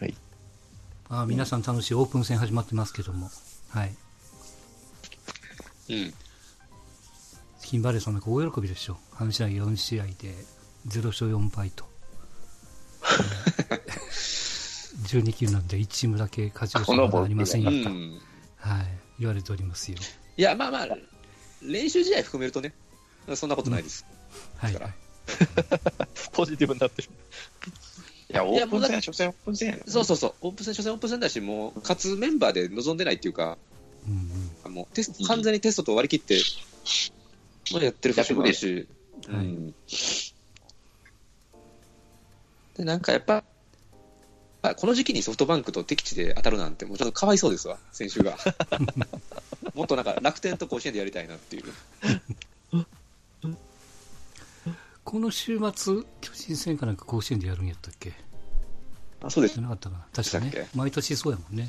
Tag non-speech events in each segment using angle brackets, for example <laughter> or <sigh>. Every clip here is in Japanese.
はい。あ皆さん楽しいオープン戦始まってますけども。はい。うん。キンバレーさんなんか大喜びでしょ。半試合4試合で0勝4敗と。<laughs> 12球なんで1チームだけ勝ち星がまだありませんよと、うん。はい、言われておりますよ。いや、まあまあ、練習試合含めるとね、そんなことないです。はい、だからポジティブになってる。いや、オープン戦は初戦オープン戦やねそうそうそう、オープン戦、初戦オープン戦だし、もう、勝つメンバーで臨んでないっていうか、うんうん。もうテスト完全にテストと割り切って、まだやってる節もあるし、うはい。ん。で、なんかやっぱ、あこの時期にソフトバンクと敵地で当たるなんて、もうちょっとかわいそうですわ、選手が。<laughs> もっとなんか楽天と甲子園でやりたいなっていう。<laughs> この週末、巨人戦かなんか甲子園でやるんやったっけ？あ、そうですじゃ。なかったかな確かね。毎年そうやもんね。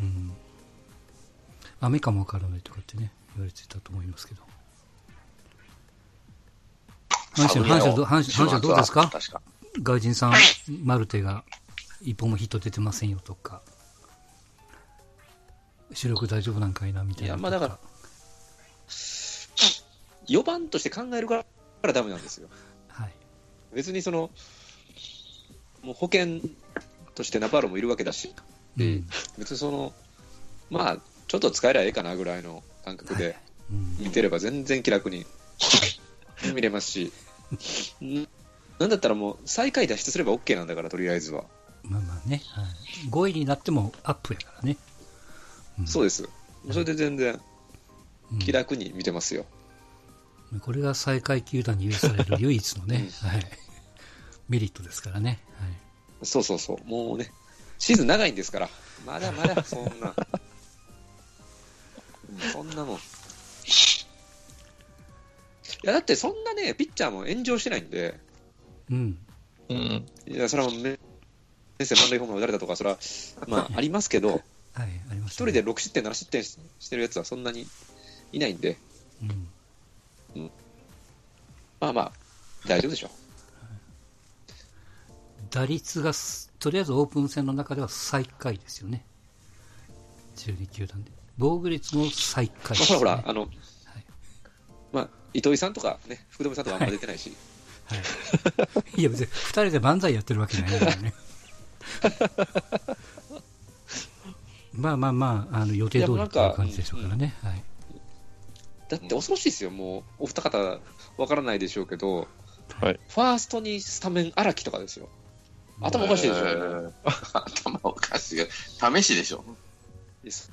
うん。雨かもわからないとかってね、言われてたと思いますけど。阪神、阪神ど、阪神、阪神はどうですか？外人さん、マルテが一本もヒット出てませんよとか、主力大丈夫なんかいなみたいな。いやまあだから、4番として考えるからからダメなんですよ。はい。別にその、もう保険としてナパーロもいるわけだし、うん。別にその、まあ、ちょっと使えりゃええかなぐらいの感覚でうん。見てれば全然気楽に見れますし、ん <laughs> なんだったらもう最下位脱出すれば OK なんだから、とりあえずは。まあまあね、はい。5位になってもアップやからね。うんそうです。それで全然うん気楽に見てますよ。これが最下位球団に許される唯一のね、うんはい。メリットですからね。はい。そうそうそう。もうね、シーズン長いんですから、まだまだそんな。うんそんなもん。いや、だってそんなね、ピッチャーも炎上してないんで、うん。うん。いや、それはめ、先生満塁ホームラン打たれたとか、それは、まあ、ありますけど、はい、ありました、一人で6失点、7失点ししてるやつはそんなにいないんで、うん。まあまあ、大丈夫でしょ打率がす、とりあえずオープン戦の中では最下位ですよね。12球団で。防御率も最下位ね。まあ、ほらほら、あの、まあ、糸井さんとかね、福留さんとかあんま出てないし、はい。いや別に二人で漫才やってるわけじゃないからね。<laughs> まあまあまあ、あの予定通りっていう感じでしょうからね。はい。だって恐ろしいですよ、もう、お二方、わからないでしょうけど、はい。ファーストにスタメン荒木とかですよ。頭おかしいでしょ、えー頭おかしいよ。試しでしょ。そ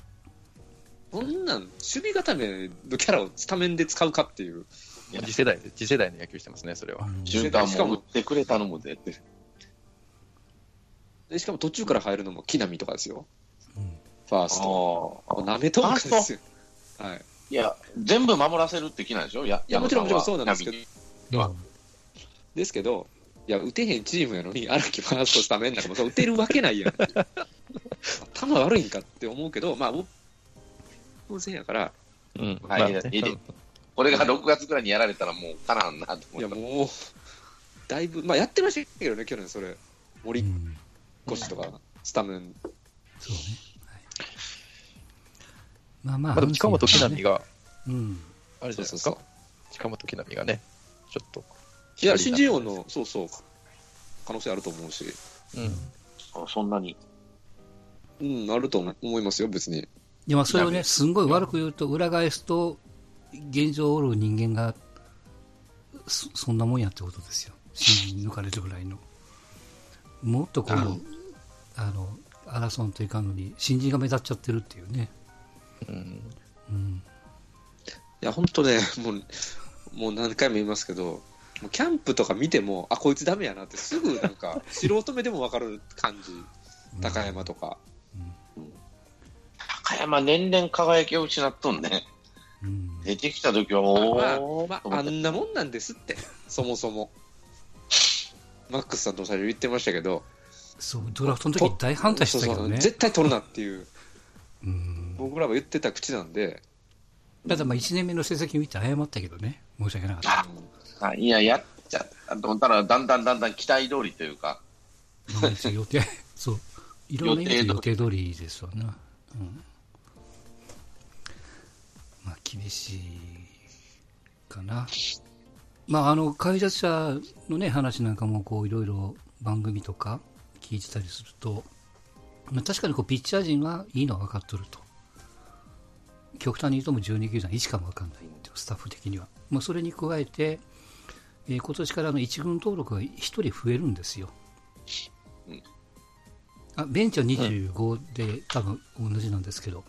そんなん、守備固めのキャラをスタメンで使うかっていう。いや次世代で、次世代の野球してますね、それは。うん瞬間しかも打ってくれ頼むでって。でしかも途中から入るのも木浪とかですよ。うんファースト。なめとんかですよ。はい。いや、全部守らせるって気なんでしょ？いや、いやもちろんもちろんそうなんですけどど。うんですけど、いや、打てへんチームやのに、荒木ファーストスタメンなんかも打てるわけないやん。<laughs> 頭悪いんかって思うけど、まあ、オープン戦やから、うん。はいまあこれが6月ぐらいにやられたらもうかなわんなといや、思った。もう、だいぶ、まあ、やってましたけどね、去年それ。う森ん越とか、スタメン。そうね。はい、まあまあ、まあでも近本木阪神はね浪が、うん。あれじゃないですそうか。近本木浪がね、ちょっと。いや、新人王の、そうそう、可能性あると思うし、うん。あそんなに。うん、あると思いますよ、別に。いや、まあそれをね、すんごい悪く言うと、裏返すと、現状おる人間が、そそんなもんやってことですよ。新人抜かれるぐらいの。もっとこう、うんあの、争わんといかんのに、新人が目立っちゃってるっていうね。うん。うん。いや、本当ね、もう、もう何回も言いますけど、もうキャンプとか見ても、あ、こいつダメやなって、すぐなんか、<laughs> 素人目でも分かる感じ。高山とか。高山年々輝きを失っとんね。うん。出てきた時はまあおー、まあ、まあ、あんなもんなんですって、そもそも。マックスさんと最初言ってましたけど、そう、ドラフトの時大反対してたけどね。そうそう絶対取るなっていう、うん。僕らは言ってた口なんで、ただまあ1年目の成績見て謝ったけどね。申し訳なかった。あいや、やっちゃったと思ったら、だんだんだんだん期待通りというか、うん予定、<laughs> そう。いろんな意味で予定通りですわな。うん。まあ、厳しいかな。まあ、あの、解説者のね、話なんかも、こう、いろいろ番組とか聞いてたりすると、まあ、確かにこう、ピッチャー陣はいいのは分かっとると。極端に言うともう12球団1かも分かんないっていうスタッフ的には。まあ、それに加えて、えー今年からの1軍登録が1人増えるんですよ。あベンチは25で、多分同じなんですけど、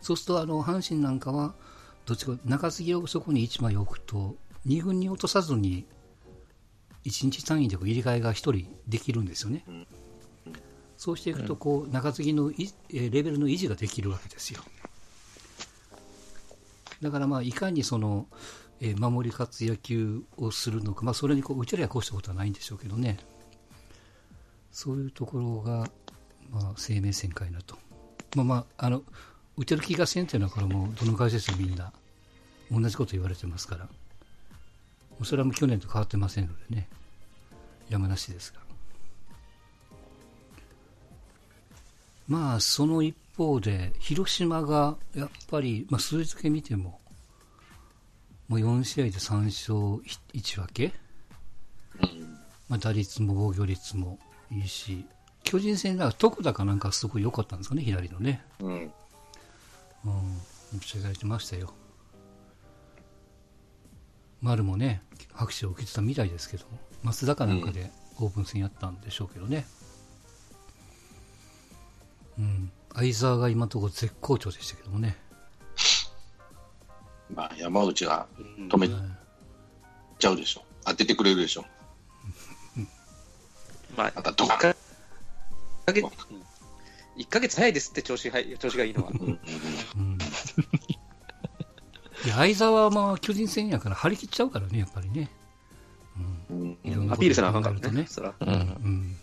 そうするとあの阪神なんかは、どっちか中継ぎをそこに1枚置くと、2軍に落とさずに、1日単位で入れ替えが1人できるんですよね。そうしていくとこう、中継ぎのレベルの維持ができるわけですよ。だから、まあ、いかにその、えー守り勝つ野球をするのか、まあ、それにこううちらはこうしたことはないんでしょうけどね。そういうところが、まあ、生命線かいなと。まあまあ、あの、打てる気がせんっていうのは、これも、どの会社もみんな、同じこと言われてますから。それはもう去年と変わってませんのでね。山梨ですが。まあ、その一方で、広島が、やっぱり、まあ、数字だけ見ても、もう4試合で3勝1分け？まあ、打率も防御率もいいし、巨人戦では徳田かなんかすごい良かったんですかね、左のね。うん。うん、申し上げてましたよ。丸もね、拍手を受けてたみたいですけども、松田かなんかでオープン戦やったんでしょうけどね。うん、相沢が今のところ絶好調でしたけどもね。まあ、山内が止めちゃうでしょ。当ててくれるでしょ。まあ、またど1ヶ月、うん一ヶ月早いですって調子はい調子がいいのは。うん相沢はまあ巨人戦やから張り切っちゃうからね、やっぱりね。うんうんいろんなアピールせなあかんからね。そら。うん。うん。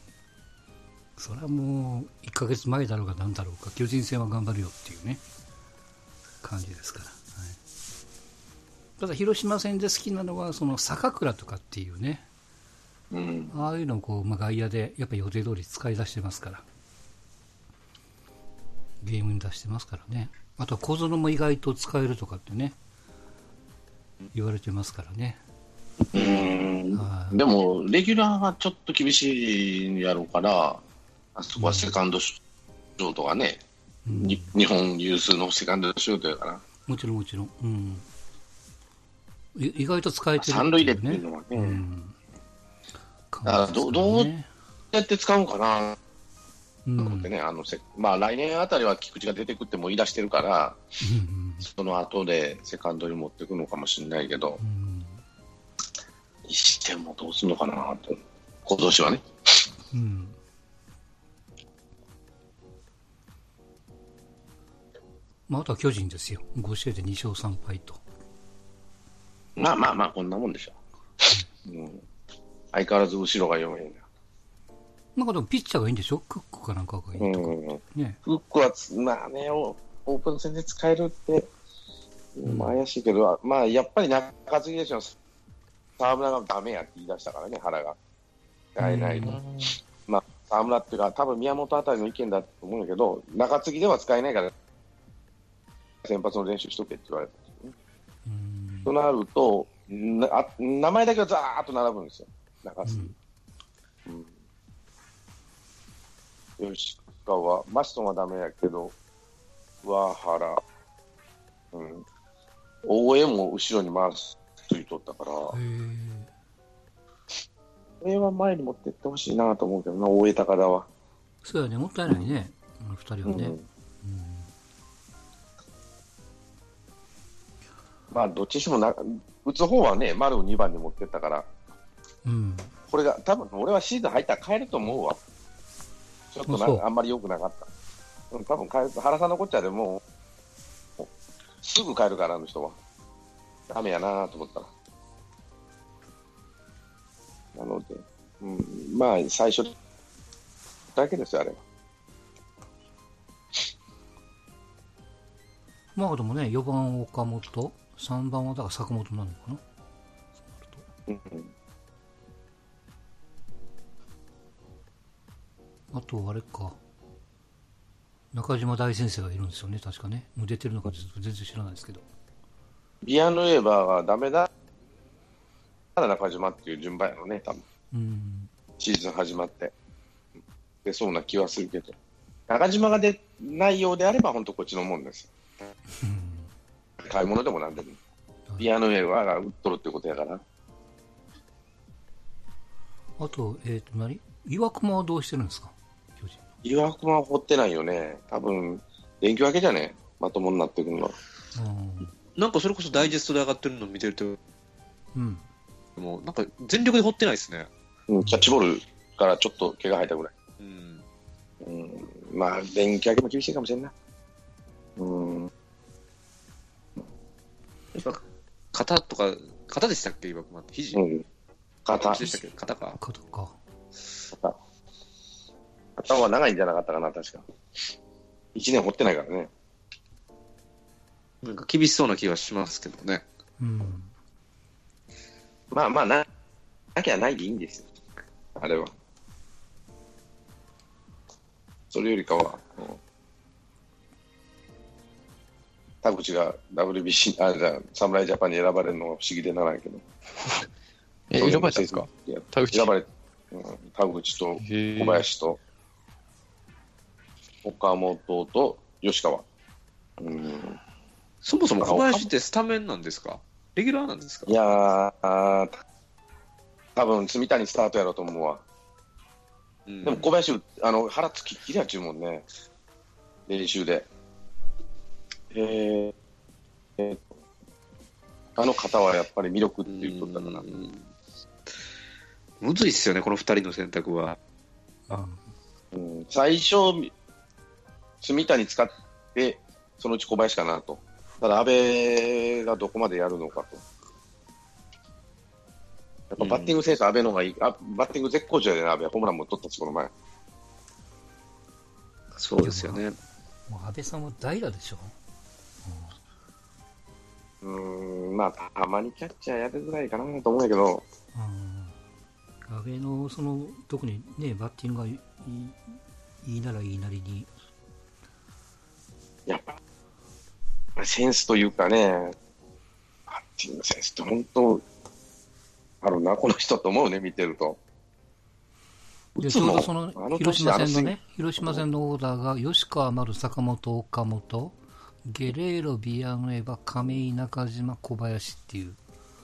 それはもう、1ヶ月前だろうが何だろうか、巨人戦は頑張るよっていうね、感じですから。はい、ただ、広島戦で好きなのは、その坂倉とかっていうね、うんああいうのをこう、まあ、外野でやっぱり予定通り使い出してますから、ゲームに出してますからね。あと、小園も意外と使えるとかってね、言われてますからね。うんはいでも、レギュラーがちょっと厳しいやろうから、あそこはセカンドショートがね、うん。に日本有数のセカンドショートやから、もちろんもちろん。うん。い意外と使えてる三塁でっていうのはね、うん。あどどうねやって使うんかな。うとん。思ってね、あのせまあ、来年あたりは菊池が出てくっても言い出してるから、うんその後でセカンドに持っていくのかもしれないけど、うん。にしてもどうするのかなと、今年はね。うんまあ、あとは巨人ですよ。5試合で2勝3敗と。まあまあまあ、こんなもんでしょ。うん、相変わらず後ろが弱いんだ。なんかでもピッチャーがいいんでしょ？クックかなんかがいいとか。うん、ね。フックはつ、まあね、オオープン戦で使えるって、んまあ怪しいけど、まあやっぱり中継ぎでしょ、沢村がダメやって言い出したからね、原が。使えないと。まあ、沢村っていうか、多分宮本あたりの意見だと思うんだけど、中継ぎでは使えないから、先発の練習しとけって言われたんですよね。うんとなると、なあ名前だけはざーっと並ぶんですよ、中継ぎ。うん、吉川、マストンはダメやけど、桑原、うん、大江も後ろに回すついとったから、へーこれは前に持ってってほしいなと思うけどな、大江高田は。そうやね、もったいないね。あの二人はね。うんまあ、どっちにしてもな、打つ方はね、丸を2番に持ってったから、うん。これが、多分俺はシーズン入ったら変えると思うわ。ちょっとなあんまり良くなかった。うん、多分変える。原さんのこっちゃでもう、すぐ変えるから、あの人は。ダメやなと思ったら。なので、うん、まあ、最初だけですよ、あれは。まあでもね、4番岡本、3番はだから坂本なのかな？うんうんあと、あれか。中島大先生がいるんですよね、確かね。もう出てるのかちょっと全然知らないですけど。ビアヌエバーがダメだから中島っていう順番やろね、多分うん。シーズン始まって。出そうな気はするけど。中島が出ないようであれば、本当こっちのもんですよ。<laughs> 買い物でもなんでも。ビアヌエバーが売っとるってことやから。あと、えっ、と、何？岩隈はどうしてるんですか？巨人。岩隈は掘ってないよね。多分、電気分けじゃね？まともになってくるのは。うん。なんかそれこそダイジェストで上がってるの見てると、うん。もうなんか全力で掘ってないですね。うん、キャッチボールからちょっと毛が生えたぐらい。うん。うん、まあ、電気分けも厳しいかもしれんない。うん、肩とか、肩でしたっけ、岩隈って。肘うん。肩、でしたっけ肩か。肩か。肩は長いんじゃなかったかな、確か。一年掘ってないからね。なんか厳しそうな気がしますけどね。うん。まあまあな、なきゃないでいいんですよ。あれは。それよりかは、田口が WBC、あ、じゃあ、侍ジャパンに選ばれるのが不思議でならないけど。え、選ばれたんですか？田口。選ばれ、うん、田口と小林と、岡本と吉川。うん、そもそも小林ってスタメンなんですか？レギュラーなんですか？いやー、多分住谷スタートやろうと思うわ。うん。でも小林、あの腹つきっきりやっちゅうもんね、練習で。えーえーあの方はやっぱり魅力って言っとったかな。うんむずいっすよね、この二人の選択は。うん最初、住谷使って、そのうち小林かなと。ただ、阿部がどこまでやるのかと。やっぱバッティングセンス、阿部の方がいい。あバッティング絶好調やで、阿部はホームランも取ったし、この前。そうですよね。もう安倍さんは代打でしょうーん、まあ、たまにキャッチャーやるぐらいかなと思うんやけど、うん。安倍の、その、特にね、バッティングがいいいいならいいなりに。やっぱ、センスというかね、バッティングセンスって本当、あるな、この人と思うね、見てると。で、ちょうどその広島戦の年ね、広島戦のオーダーが、吉川丸、坂本、岡本、ゲレーロ、ビアンエバ、亀井、中島、小林っていう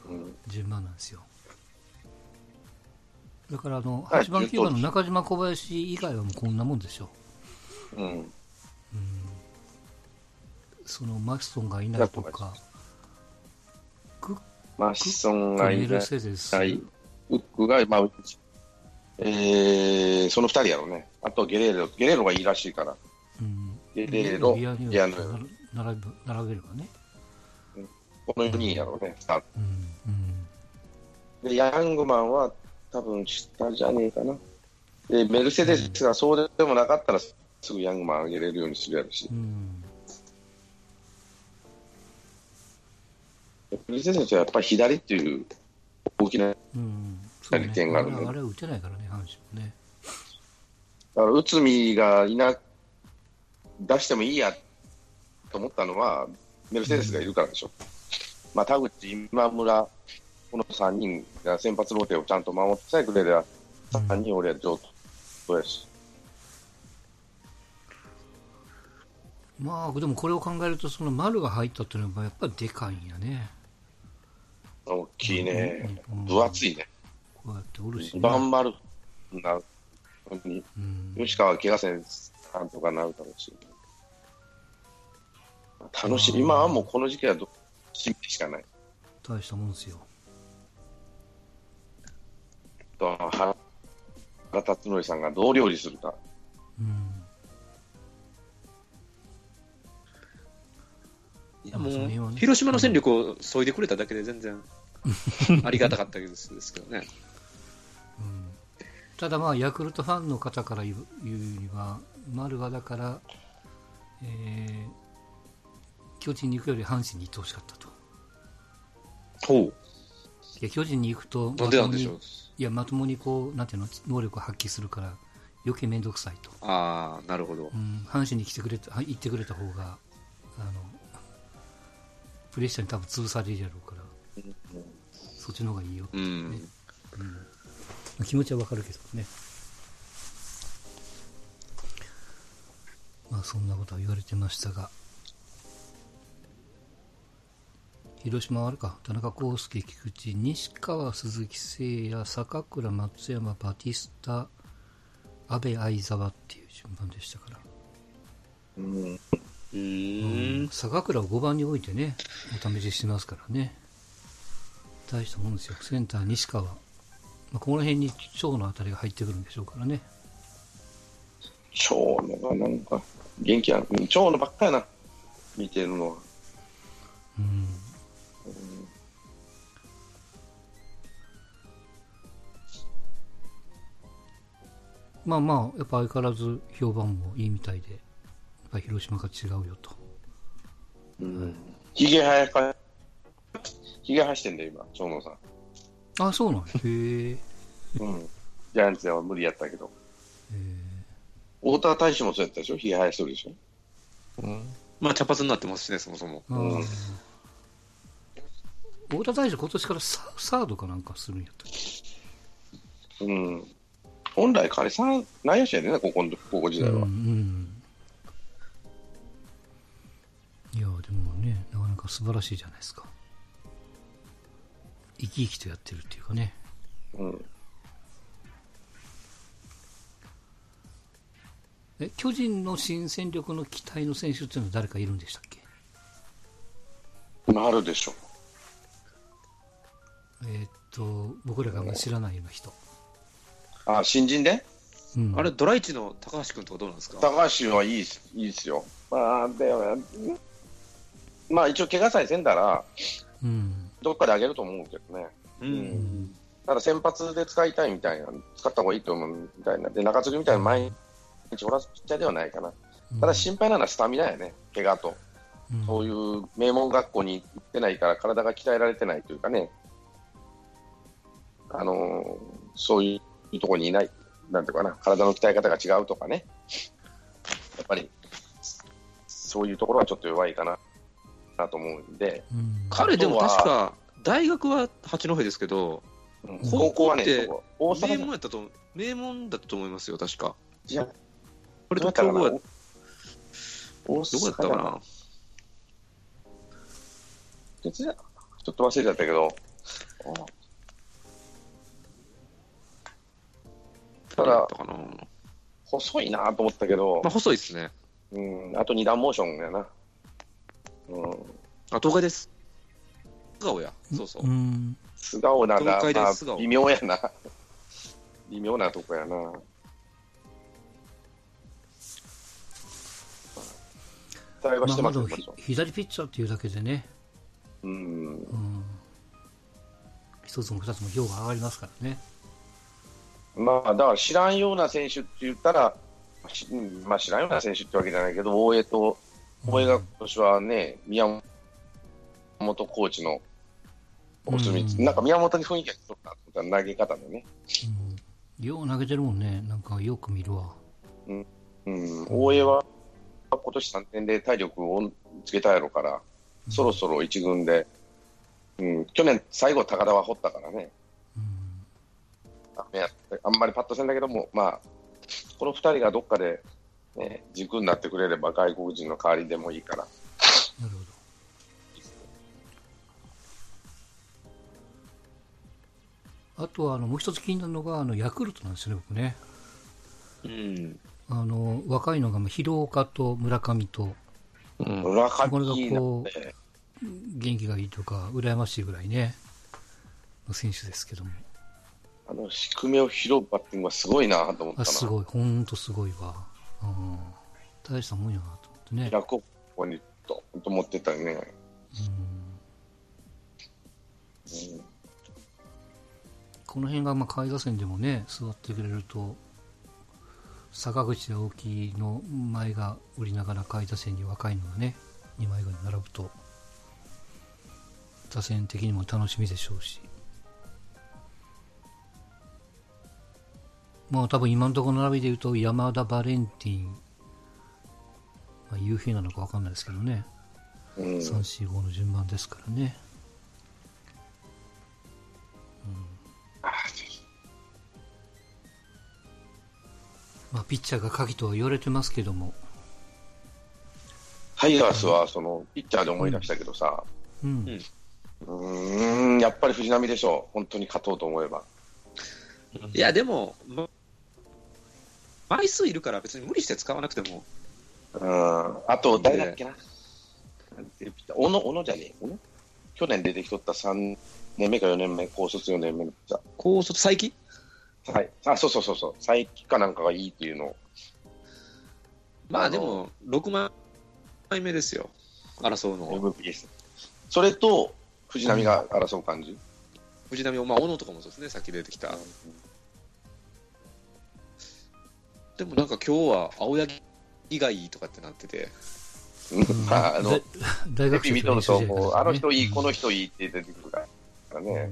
うん順番なんですよ。だから、あの、はい8番、9番の中島、小林以外はもうこんなもんでしょ。うん。その、マキソンがいないとか、クマシソンがいない。ウックが、まあ、えー、その二人やろうね。あとゲレーロ、ゲレーロがいいらしいから。うん、ゲレーロ、ビアニビアヌと並べ並べればね。この4人やろうね。うん、うん。で、ヤングマンは多分下じゃねえかな。で、メルセデスがそうでもなかったら、すぐヤングマン上げれるようにするやろしう。んメルセデスはやっぱり左っていう大きな、利点があるねあれあれは打てないからね、阪神もね。から内海がいな、出してもいいやと思ったのは、メルセデスがいるからでしょ。まあ、田口、今村、この3人が先発ローテをちゃんと守ってさえくれれば、3人俺は上等やし。まあ、でもこれを考えると、その丸が入ったっていうのはやっぱりでかいんやね。大きいね。うん分厚いね。こうやっておるし、ね。バンバルなのに、うん、吉川怪我せんさんとかなるだろうし。楽しい。今はもうこの時期はど心配しかない。大したもんですよ。と原辰徳さんがどう料理するか。うん。いやもうね広島の戦力を削いでくれただけで全然 <laughs> ありがたかったですですけどね。うんただまあ、ヤクルトファンの方から言う言うには、丸はだから、えー巨人に行くより阪神に行ってほしかったと。ほいや巨人に行くと、う。なんでなんでしょう？いや、まともにこう、なんていうの、能力を発揮するから余計めんどくさいと。ああ、なるほどう。ん、阪神に来てくれた、は行ってくれた方が、あの、プレッシャーに多分潰されるやろうから、そっちの方がいいよ。うん。気持ちはわかるけどね。まあそんなことは言われてましたが。広島はあれか、田中康介、菊池、西川、鈴木誠也、坂倉、松山、バティスタ、安倍、相沢っていう順番でしたから。うん。うーん。坂倉を5番に置いてね、お試ししてますからね。大したもんですよ。センター、西川。まあ、この辺に長のあたりが入ってくるんでしょうからね。長野がなんか、元気やん。うん長野ばっかやな。見てるのは。うん。まあまあ、やっぱ相変わらず評判もいいみたいで、やっぱり広島が違うよと。うん。ひげ生やか、ひげ生やしてんだよ、今、長野さん。あ、そうなんやへえ。うん。ジャイアンツでは無理やったけど。へ太田大使もそうやったでしょ？ひげ生やしてるでしょ？うん。まあ、茶髪になってますしね、そもそも。うんー太田大使今年からササードかなんかするんやったっけ？うん。本来彼さん、内野手やでね、ここの、高校時代は。うんうんいやでもねなかなか素晴らしいじゃないですか生き生きとやってるっていうかねうん。え巨人の新戦力の期待の選手っていうのは誰かいるんでしたっけ？今あるでしょ。えーっと僕らがあんまり知らないような人、あ、新人で？うん、あれ、ドライチの高橋君とかどうなんですか？高橋はいいっす、いいっすよ。まあ、でも、まあ一応怪我さえせんだら、うんどっかであげると思うけどね。う。うんんただ先発で使いたいみたいな、使った方がいいと思うみたいな。で、中継ぎみたいな毎日おらすピッチャーではないかな。ただ心配なのはスタミナやね、怪我と。うんそういう名門学校に行ってないから体が鍛えられてないというかね、あのーそういうところにいない、なんていうかな、体の鍛え方が違うとかね、やっぱりそういうところはちょっと弱いかななと思うんで、うん。彼、でも確か、大学は八戸ですけど、うん高校はね、大名阪門やったと、名門だったと思いますよ、確か。じゃこれどうやったかなと競合や、ど大こやったか阪な。ちょっと忘れちゃったけど、ただ誰やったかな。細いなと思ったけどまあ、、細いですね。うん、あと二段モーションやな。うんあ、東海です。素顔や。そうそうう。ん素顔なんか、東海大まあ微妙やな。微妙なとこやな。期待はしてまあ、ま左ピッチャーっていうだけでね、うん。うん、一つも二つも票が上がりますからね。まあ、だから知らんような選手って言ったら、まあ、知らんような選手ってわけじゃないけど、大江と、大江が今年はね、宮本コーチのお墨付き、うんなんか宮本に雰囲気がちょっと投げ方でね。うん、よう投げてるもんね、なんかよく見るわ。うん、大江は今年3年で体力をつけたやろから、そろそろ一軍で、うん、去年、最後、高田は掘ったからね、うんあいやあんまりパッとせんだけども、まあ、この2人がどっかで、ね、軸になってくれれば、外国人の代わりでもいいから、なるほど。あとはあのもう一つ気になるのがあのヤクルトなんですよね、僕ね。うん。あの若いのがまあ広岡と村上とうん。村上これがなこんて、元気がいいとか羨ましいぐらいねの選手ですけどもあの仕組みを拾うバッティングはすごいなと思ったな。あすごい。本当すごいわ、うん、大したもんやなと思ってね、楽ここにとと思ってたね。うん、うんこの辺がまあ下位打線でもね座ってくれると坂口青木の前が売りながら下位打線に若いのがね2枚が並ぶと打線的にも楽しみでしょうしまあ多分今のところの並びで言うと山田バレンティン、まあ、夕日なのか分かんないですけどね、うん。3、4、5の順番ですからね。まあ、ピッチャーが鍵とは言われてますけども、タイガースは、その、ピッチャーで思い出したけどさ、うん、うんうーん、やっぱり藤浪でしょう。本当に勝とうと思えば。いや、でも、ま、枚数いるから別に無理して使わなくても、うん。あと、誰だっけな。小野、小野じゃねえ。去年出てきとった3年目か4年目、高卒4年目の高卒再起ー。はい。あ、そうそうそうそう。最近かなんかがいいっていうのを。まあでも、6枚目ですよ、争うのは。MVP です。それと、藤浪が争う感じ？藤浪も、まあ、小野とかもそうですね、さっき出てきた。でもなんか今日は青柳がいいとかってなってて、うん。まあ、あのだ、大テレ学生ビ見とると、もう、あの人いい、この人人いいって出てくるからね。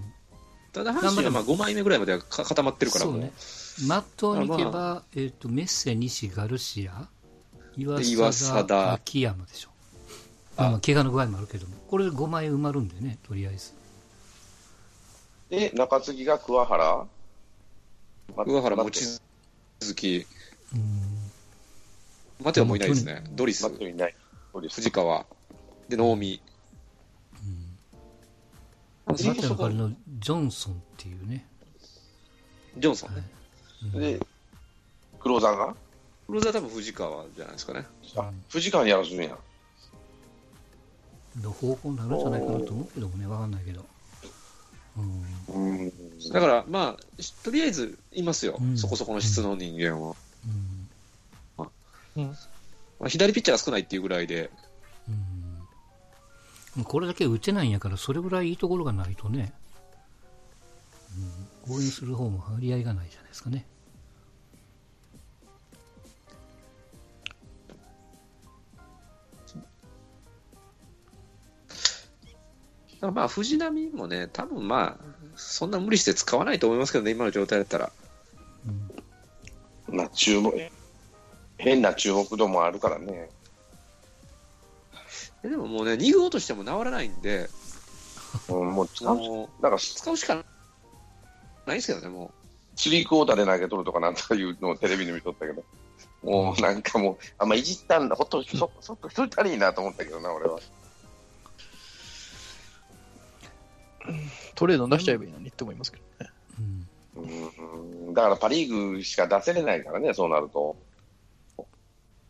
ただ阪神はまあ5枚目ぐらいまではか固まってるから、もうそうね。まっとうにいけば、えっ、と、メッセ、西、ガルシア、岩岩貞、貞秋山でしょ。まあ、まあ、怪我の具合もあるけども、これで5枚埋まるんでね、とりあえず。で、中継ぎが桑原？上原、望月、うん。待てはもういないですね、ドリス待、っていない。藤川、で、能見。マテの代わりのジョンソンっていうね。ジョンソンね。うんで、クローザーが？クローザーは多分藤川じゃないですかね。あ、藤川にやらすんや。の方向になるんじゃないかなと思うけどもね、わかんないけど。うん。うん。だから、まあ、しとりあえずいますよ、うんそこそこの質の人間は。まあ、左ピッチャーが少ないっていうぐらいで、うん。これだけ打てないんやから、それぐらいいいところがないとね、うん、応援する方も張り合いがないじゃないですかね。まあ、藤浪もね、多分まあ、そんな無理して使わないと思いますけどね、今の状態だったら。まあ、注目、変な注目度もあるからね。でももうね、2号としても治らないんで、うん、もう使う、もなんか、う使うしかないですけどね、もスリークォーターで投げとるとかなんとかいうのをテレビで見とったけど、<laughs> もうなんかもう、あんまいじったんだ、ほっと、そそっとしといたらいいなと思ったけどな、俺は。トレード出しちゃえばいいのにって思いますけどね。うん。うん、だからパ・リーグしか出せれないからね、そうなると。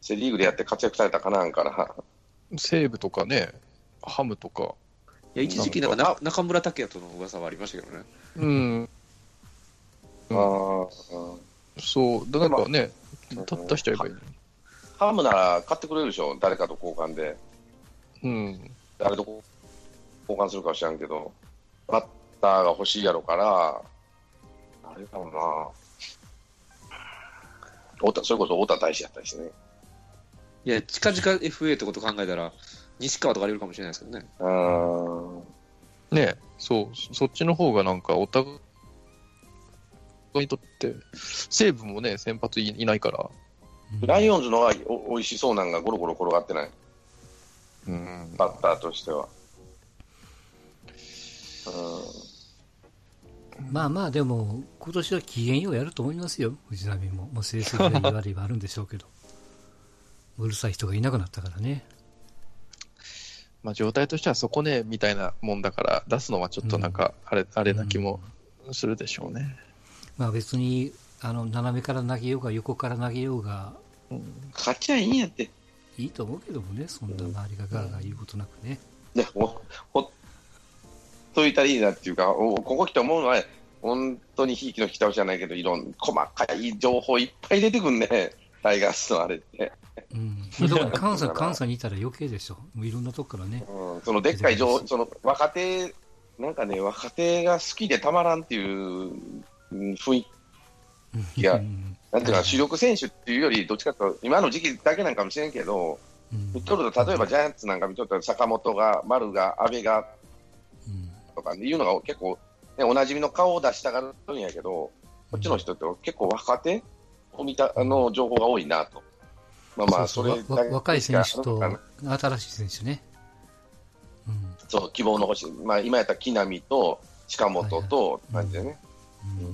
セ・リーグでやって活躍されたかなんから、西武とかね、ハムとか、う、いや一時期なんかな中村拓也との噂はありましたけどね。うん、あーそう、だからね、た出しちゃえばいいのに。ハムなら買ってくれるでしょ、誰かと交換で。うん、誰と交換するかは知らんけど、バッターが欲しいやろから、あれかもな。太田それこそ太田大使やったりしてね。いや、近々 FA ってこと考えたら、西川とかあり得るかもしれないですけどね。うーん。ねそう、そそっちの方がなんかお互いにとって、西武もね、先発いいないから、ライオンズの方がお美味しそうなんがゴロゴロ転がってない、うん、バッターとしては。まあまあ、でも、今年は機嫌ようやると思いますよ、藤浪も。もう成績が悪いはあるんでしょうけど。<laughs> うるさい人がいなくなったからね。まあ状態としてはそこね、みたいなもんだから、出すのはちょっとなんか、あれ、あれな気もするでしょうね。まあ別に、あの、斜めから投げようが、横から投げようが、勝ちゃいいんやって。いいと思うけどもね、そんな周りがガーガー言うことなくね。ね、ほほっといたらいいなっていうか、おここ来て思うのは、本当にひいきの引き倒しじゃないけど、いろん細かい情報いっぱい出てくんね、タイガースのあれって。うん。関西、関西にいたら余計でしょ。もういろんなとこからね。うん、そのでっかい情報、その若手、なんかね、若手が好きでたまらんっていううん雰囲気、いやうんなんていうか、主力選手っていうより、どっちかというと、今の時期だけなんかもしれんけど、うん見とると、例えばジャイアンツなんか見とったら、坂本が、丸が、阿部がうんとかいうのが結構、ね、おなじみの顔を出したがるんやけど、こっちの人って結構若手を見た、あの、情報が多いなと。まあまあ、それ若い選手と新しい選手ね。うん。そう、希望の星。まあ、今やったら木浪と近本と、感じでね。うん、い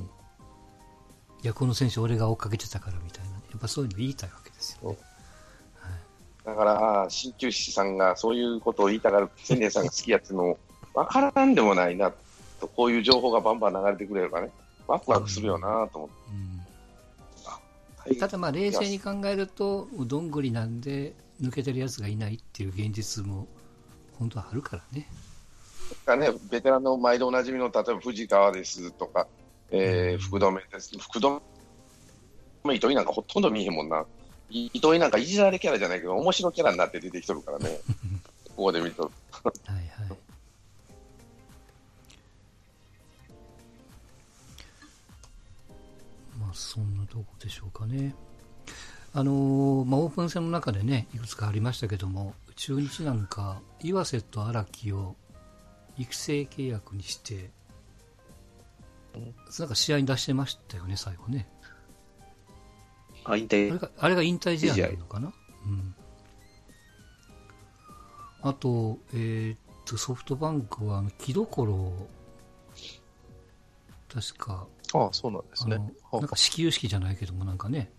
や、この選手俺が追っかけてたからみたいな。やっぱそういうの言いたいわけですよね。だから、鍼灸師さんがそういうことを言いたがる、千年さんが好きやつの、わからんでもないな、と、こういう情報がバンバン流れてくれるからね、ワクワクするよなと思って。うん、ただまあ冷静に考えると、どんぐりなんで抜けてるやつがいないっていう現実も本当はあるからね。がね、ベテランの毎度おなじみの、例えば藤川ですとか、えー、福留です。福留、糸井なんかほとんど見えへんもんな。い糸井なんかいじられキャラじゃないけど、面白キャラになって出てきとるからね。<laughs> ここで見ると。はいはい。まあそんなとこでしょうかね。あのーまあ、オープン戦の中でね、いくつかありましたけども、中日なんか、岩瀬と荒木を育成契約にして、なんか試合に出してましたよね、最後ね。あ、引あれ退。があれが引退試合なのかな、うん、あと,、えーっとソフトバンクはあの木どころを確かああ、そうなんですね。なんか始球式じゃないけどもなんかね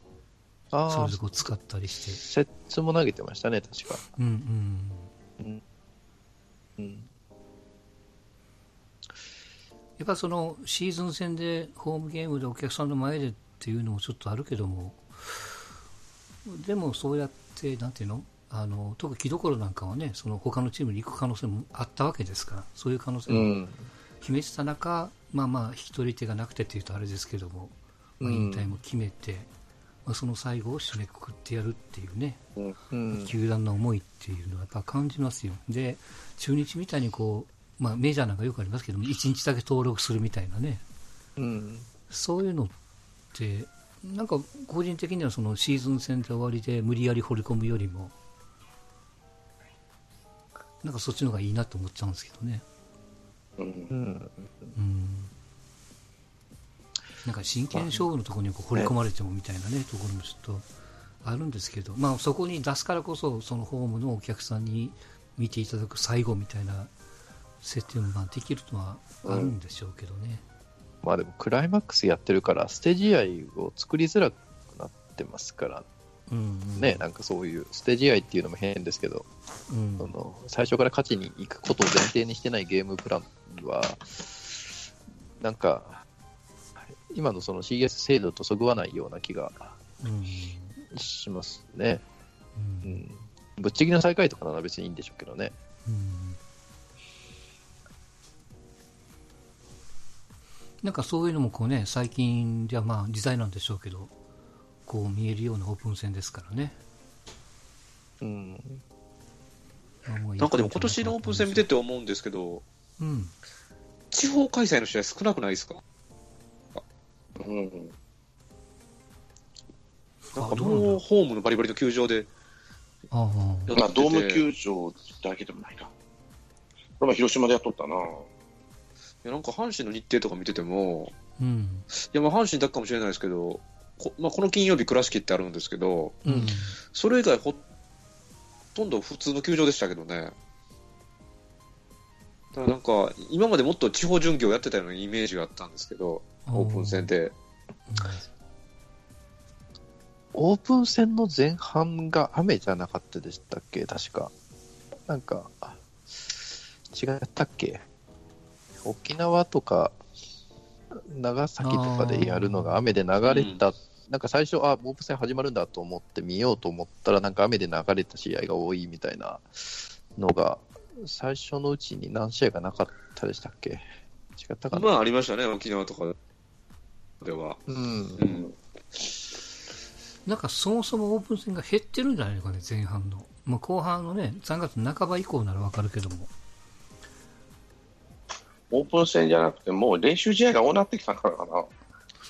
ああそれでこう使ったりしてセッツも投げてましたね、確か。うんうんうん。うん。やっぱそのシーズン戦でホームゲームでお客さんの前でっていうのもちょっとあるけどもでもそうやってなんていうの？あの特にころなんかはねその他のチームに行く可能性もあったわけですからそういう可能性もうん。決めてた中、まあまあ引き取り手がなくてっていうとあれですけども、まあ、うん引退も決めて、まあ、その最後を締めくくってやるっていうね、うん。球団の思いっていうのはやっぱ感じますよ。で、中日みたいにこう、まあメジャーなんかよくありますけども、1日だけ登録するみたいなね、うん。そういうのって、なんか個人的にはそのシーズン戦で終わりで無理やり掘り込むよりも、なんかそっちの方がいいなと思っちゃうんですけどね。なんか真剣勝負のところにこう掘り込まれてもみたいなね、ところもちょっとあるんですけど、まあそこに出すからこそ、そのホームのお客さんに見ていただく最後みたいな設定もまあできるのはあるんでしょうけどね。まあでも、クライマックスやってるから、捨て試合を作りづらくなってますからうん、うん。ね、なんかそういう、捨て試合っていうのも変ですけど、うん。その最初から勝ちに行くことを前提にしてないゲームプランは、なんか、今のその CS 制度とそぐわないような気がうん。しますね。う。うんん。ぶっちぎりの最下位とかなら別にいいんでしょうけどね。うんなんかそういうのもこうね、最近じゃまあ時代なんでしょうけど、こう見えるようなオープン戦ですからね。うん。なんかでも今年のオープン戦見てて思うんですけど、うん。地方開催の試合少なくないですか？うんなんかもうホームのバリバリの球場でああ。まあ、ドーム球場だけでもないな。これも広島でやっとったな。いやなんか阪神の日程とか見てても、うん。いやまあ阪神だけかもしれないですけど、こ,、まあ、この金曜日、倉敷ってあるんですけど、うん。それ以外ほとんど普通の球場でしたけどね。だからなんか、今までもっと地方巡業やってたようなイメージがあったんですけど、オープン戦で。オープン戦の前半が雨じゃなかったでしたっけ？確か。なんか、違ったっけ？沖縄とか、長崎とかでやるのが雨で流れた、なんか最初、あ、オープン戦始まるんだと思って見ようと思ったら、なんか雨で流れた試合が多いみたいなのが、最初のうちに何試合かなかったでしたっけ？違ったかな、まあありましたね、沖縄とかでは。うんう。ん。なんかそもそもオープン戦が減ってるんじゃないのかね、前半の。まあ、後半のね、3月半ば以降ならわかるけども。オープン戦じゃなくて、もう練習試合が多なってきたからかな。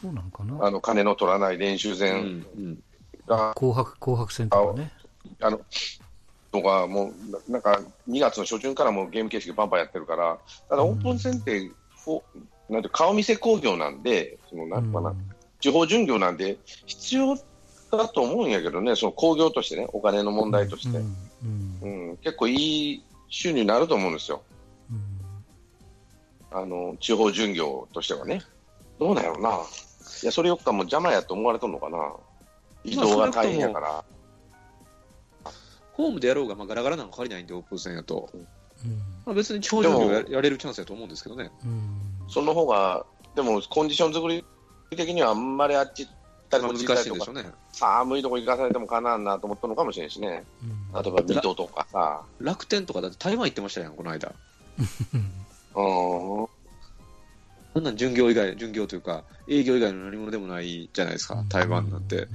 そうなのかなあの、金の取らない練習う戦ん。うんが、紅白、紅白戦とかね。あの、とか、もう、ななんか、2月の初旬からもうゲーム形式バンバンやってるから、ただオープン戦って、フォなんて顔見せ工業なんで、その、なんていうかな、地方巡業なんて必要だと思うんやけどね、その工業としてね、お金の問題として。うんうんうん、結構いい収入になると思うんですよ。うんあの、地方巡業としてはね。どうなんやろうな。いや、それよっかもう邪魔やと思われとんのかな。移動が大変やから。ホームでやろうが、まあ、ガラガラなんか借りないんで、オープン戦やと。うんまあ、別に地方巡業やでやれるチャンスやと思うんですけどね。うんその方が、でもコンディション作り的にはあんまりあっち行ったりまあ、こっち難行ったりとか、しいんでしょうね。寒いとこ行かされてもかなわんなと思ったのかもしれんしね。うん例えば水戸とかさ。楽天とかだって台湾行ってましたやん、この間。<laughs> うん。そんなん巡業以外、巡業というか、営業以外の何物でもないじゃないですか、台湾なんて。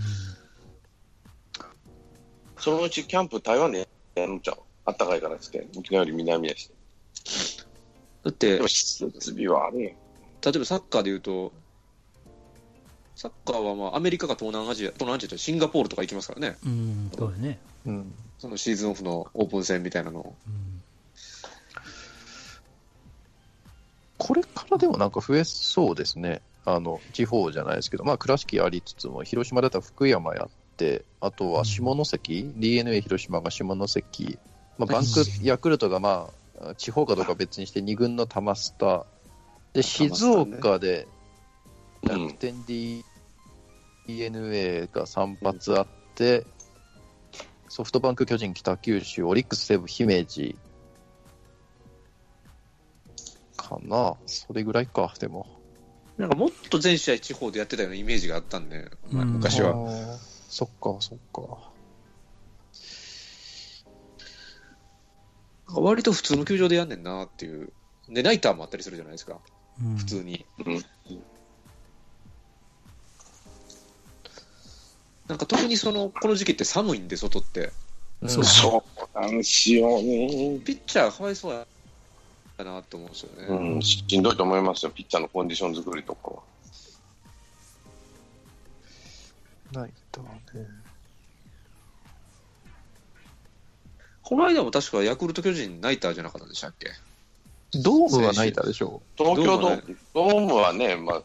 そのうちキャンプ台湾でやるんちゃう？あったかいからっつって、沖縄より南やし。だって、はあるやん。例えばサッカーで言うと、サッカーはまあアメリカか東南アジア、東南アジアってシンガポールとか行きますからね、うんそうだねうん。そのシーズンオフのオープン戦みたいなのを。うんこれからでもなんか増えそうですね。あの、地方じゃないですけど、まあ、倉敷ありつつも、広島だったら福山やって、あとは下関、DNA 広島が下関、まあ、バンク、ヤクルトがまあ、地方かどうかは別にして2軍の玉スタで、静岡でうん。楽天 DNA が3発あって、ソフトバンク、巨人、北九州、オリックス、西武、姫路かな、それぐらいか、でも。なんかもっと全試合地方でやってたようなイメージがあったんで、まあうん昔は。そっか、そっか。割と普通の球場でやんねんなっていう。で、ナイターもあったりするじゃないですか、うん普通に。うんなんか特にその、この時期って寒いんで、外って。そうそうなんですよね。ピッチャーがかわいそうやなと思うんですよね。うん、しんどいと思いますよ、ピッチャーのコンディション作りとかは。ないとね。この間も確かヤクルト巨人ナイターじゃなかったんでしたっけ？ドームはないたでしょ東京ドームはね、まあ、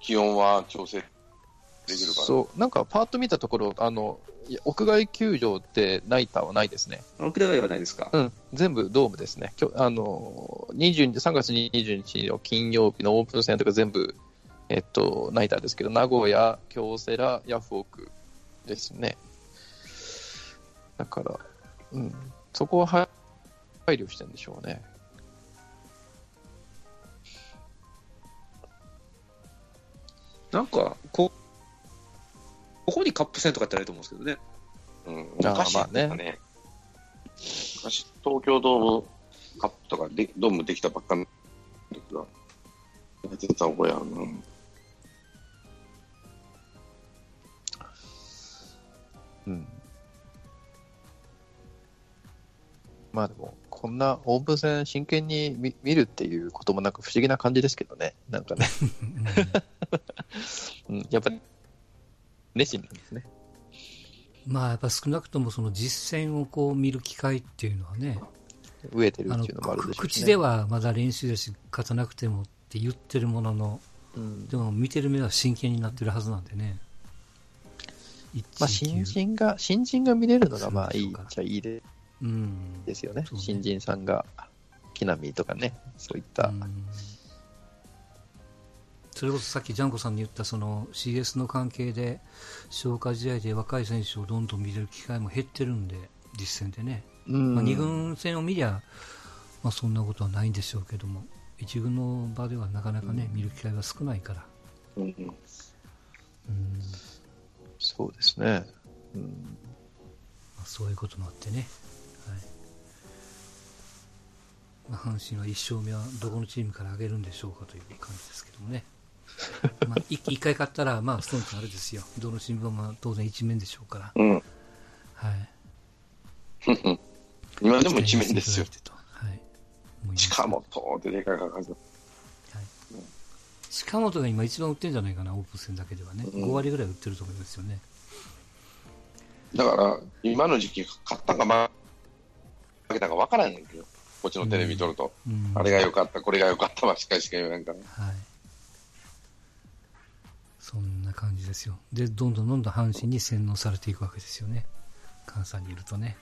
気温は調整できるから。そう、なんかパーッと見たところ、あの、屋外球場ってナイターはないですね。沖縄ではないですか？うん、全部ドームですね。きょあの、20 3月22日の金曜日のオープン戦とか全部、えっと、ナイターですけど、名古屋、京セラ、ヤフオクですね。だから、うん、そこはは配慮してるんでしょうね。なんか、こここにカップ戦とかやったらいいと思うんですけどね。うん、あー昔まあね。昔、東京ドームカップとかで、ドームできたばっかの時は、やってた覚えあるな。うん。まあでも、こんなオープン戦真剣に見見るっていうこともなんか不思議な感じですけどね。なんかね。<laughs> うん、やっぱり、熱心なんですね。まあやっぱ少なくともその実戦をこう見る機会っていうのはね、飢えてるっていうのもあるでしょうし、ね。口ではまだ練習だし勝たなくてもって言ってるものの、うんでも見てる目は真剣になってるはずなんでね。まあ、一新人が、新人が見れるのがまあいいそうでしょうかじゃいいでうん。ですよね。ね新人さんが、木浪とかね、そういった。うんそれこそさっきジャンコさんに言ったその CS の関係で消化試合で若い選手をどんどん見れる機会も減ってるんで実戦でね、うん。まあ、2軍戦を見りゃ、まあ、そんなことはないんでしょうけども1軍の場ではなかなかね、見る機会が少ないから、うん。うん。そうですね。うん。まあ、そういうこともあってね、はい。まあ、阪神は1勝目はどこのチームから上げるんでしょうかという感じですけどもね。まあ、1回勝ったら、まあ、ストンとあれですよ。どの新聞も当然一面でしょうから。うん。はい。今でも一面ですよ。はい。近本ってでかいかかず。近本が今一番売ってるんじゃないかな、オープン戦だけではね。うん5割ぐらい売ってると思いますよね。だから、今の時期、勝ったか負けたか分からんねんけど、こっちのテレビ撮ると。うん。あれが良かった、これが良かったはしかしか言わんから。はい。そんな感じですよ。で、どんどんどんどん阪神に洗脳されていくわけですよね。関西にいるとね。